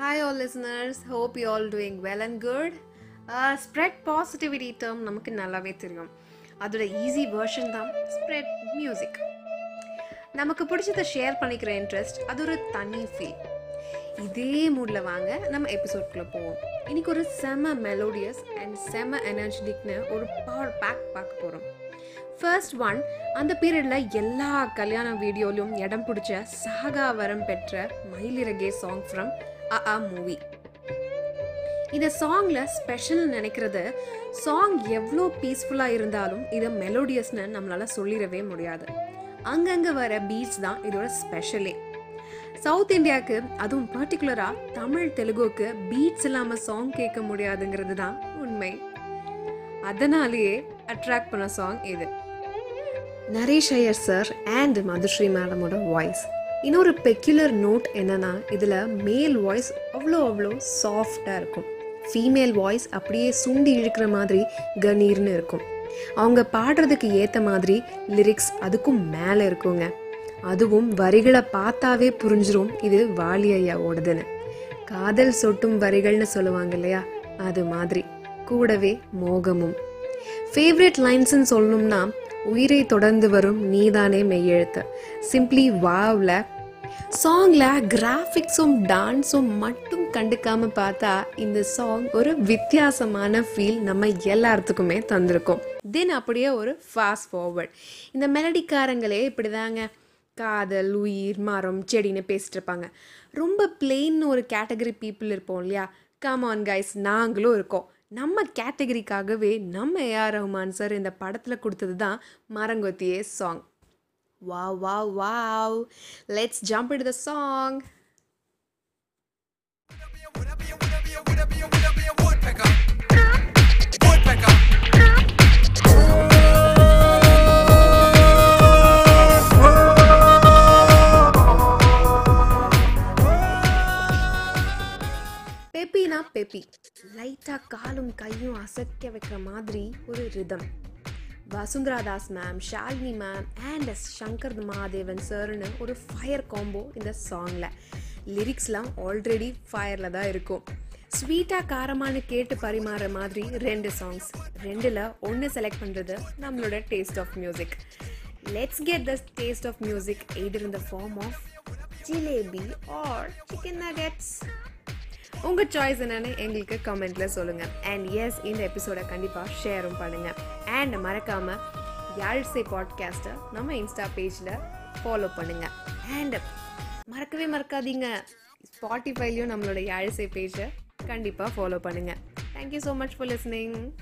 Hi all listeners hope you all doing well and good spread positivity term நமக்கு நல்லாவே தெரியும். அதோட easy version தான் ஸ்ப்ரெட் மியூசிக் நமக்கு பிடிச்சதை ஷேர் பண்ணிக்கிற இன்ட்ரெஸ்ட் அது ஒரு தனி ஃபீல் இதே மூடில் வாங்க நம்ம எபிசோட்குள்ளே போவோம். இன்றைக்கி ஒரு செம மெலோடியஸ் அண்ட் செம எனர்ஜெட்டிக்னு ஒரு பவர் பேக் பார்க்க போகிறோம் ஃபர்ஸ்ட் ஒன் அந்த பீரியடில் எல்லா கல்யாண வீடியோலையும் இடம் பிடிச்ச சாகா வரம் பெற்ற மயிலிறகே song from a a movie இந்த சாங்ல ஸ்பெஷல் நினைக்கிறது சாங் எவ்வளோ பீஸ்ஃபுல்லாக இருந்தாலும் இதை மெலோடியஸ்னு நம்மளால் சொல்லிடவே முடியாது. அங்கங்கே வர பீட்ஸ் தான் இதோட ஸ்பெஷலே சவுத் இந்தியாவுக்கு அதுவும் பர்டிகுலராக தமிழ் தெலுங்குக்கு பீட்ஸ் இல்லாமல் சாங் கேட்க முடியாதுங்கிறது தான் உண்மை. அதனாலேயே அட்ராக்ட் பண்ண சாங் இது. நரேஷ் ஐயர் சார் அண்ட் மதுஸ்ரீ மேடமோட வாய்ஸ் இன்னொரு பெக்யுலர் நோட் என்னன்னா இதில் மேல் வாய்ஸ் அவ்வளோ அவ்வளோ சாஃப்டாக இருக்கும். ஃபீமேல் வாய்ஸ் அப்படியே சுண்டி இழுக்கிற மாதிரி கணீர்னு இருக்கும். அவங்க பாடுறதுக்கு ஏற்ற மாதிரி லிரிக்ஸ் அதுக்கும் மேலே இருக்குங்க. அதுவும் வரிகளை பார்த்தாவே புரிஞ்சிரும் இது வாலி ஐயாவோடதுன்னு. காதல் சொட்டும் வரிகள்னு சொல்லுவாங்க இல்லையா அது மாதிரி. கூடவே மோகமும். ஃபேவரட் லைன்ஸ்ன்னு சொல்லணும்னா உயிரை தொடர்ந்து வரும் நீதானே மெய்யெழுத்து. சிம்பிளி வாவ்ல சாங்ல கிராஃபிக்ஸும் டான்ஸும் மட்டும் கண்டுக்காம பார்த்தா இந்த சாங் ஒரு வித்தியாசமான ஃபீல் நம்ம எல்லாத்துக்குமே தந்திருக்கும். தென் அப்படியே ஒரு ஃபாஸ்ட் ஃபார்வர்ட் இந்த மெலடிக்காரங்களே இப்படிதாங்க. காதல் உயிர் மரம் செடின்னு பேசிட்டு இருப்பாங்க. ரொம்ப பிளெயின் ஒரு கேட்டகரி பீப்புள் இருப்போம் இல்லையா? கமான் கைஸ் நாங்களும் இருக்கோம். நம்ம கேட்டகரிக்காகவே நம்ம ஏஆர் ரஹ்மான் சார் இந்த படத்தில் கொடுத்தது தான் மரங்கொத்தியே சாங் வா wow wow let's jump it the song பெப்பினா peppy லைட்டாக காலும் கையும் அசைக்க வைக்கிற மாதிரி ஒரு rhythm Vasundhara Das ma'am Shalini ma'am and S Shankar Mahadevan சார்னு ஒரு ஃபயர் காம்போ இந்த சாங்கில் லிரிக்ஸ்லாம் ஆல்ரெடி ஃபயரில் தான் இருக்கும். ஸ்வீட்டாக காரமானு கேட்டு பரிமாற மாதிரி ரெண்டு சாங்ஸ் ரெண்டில் ஒன்று செலக்ட் பண்ணுறது நம்மளோட taste of music let's get the taste of music either in the form of jalebi or chicken nuggets உங்கள் சாய்ஸ் என்னென்னு எங்களுக்கு கமெண்ட்டில் சொல்லுங்கள் அண்ட் எஸ் இந்த எபிசோடை கண்டிப்பாக ஷேரும் பண்ணுங்கள் அண்ட் மறக்காமல் யாழ்சை பாட்காஸ்ட்டை நம்ம இன்ஸ்டா பேஜில் ஃபாலோ பண்ணுங்கள் அண்ட் மறக்கவே மறக்காதீங்க. ஸ்பாட்டிஃபைலையும் நம்மளோட யாழ்சை பேஜை கண்டிப்பாக ஃபாலோ பண்ணுங்கள் thank you so much for listening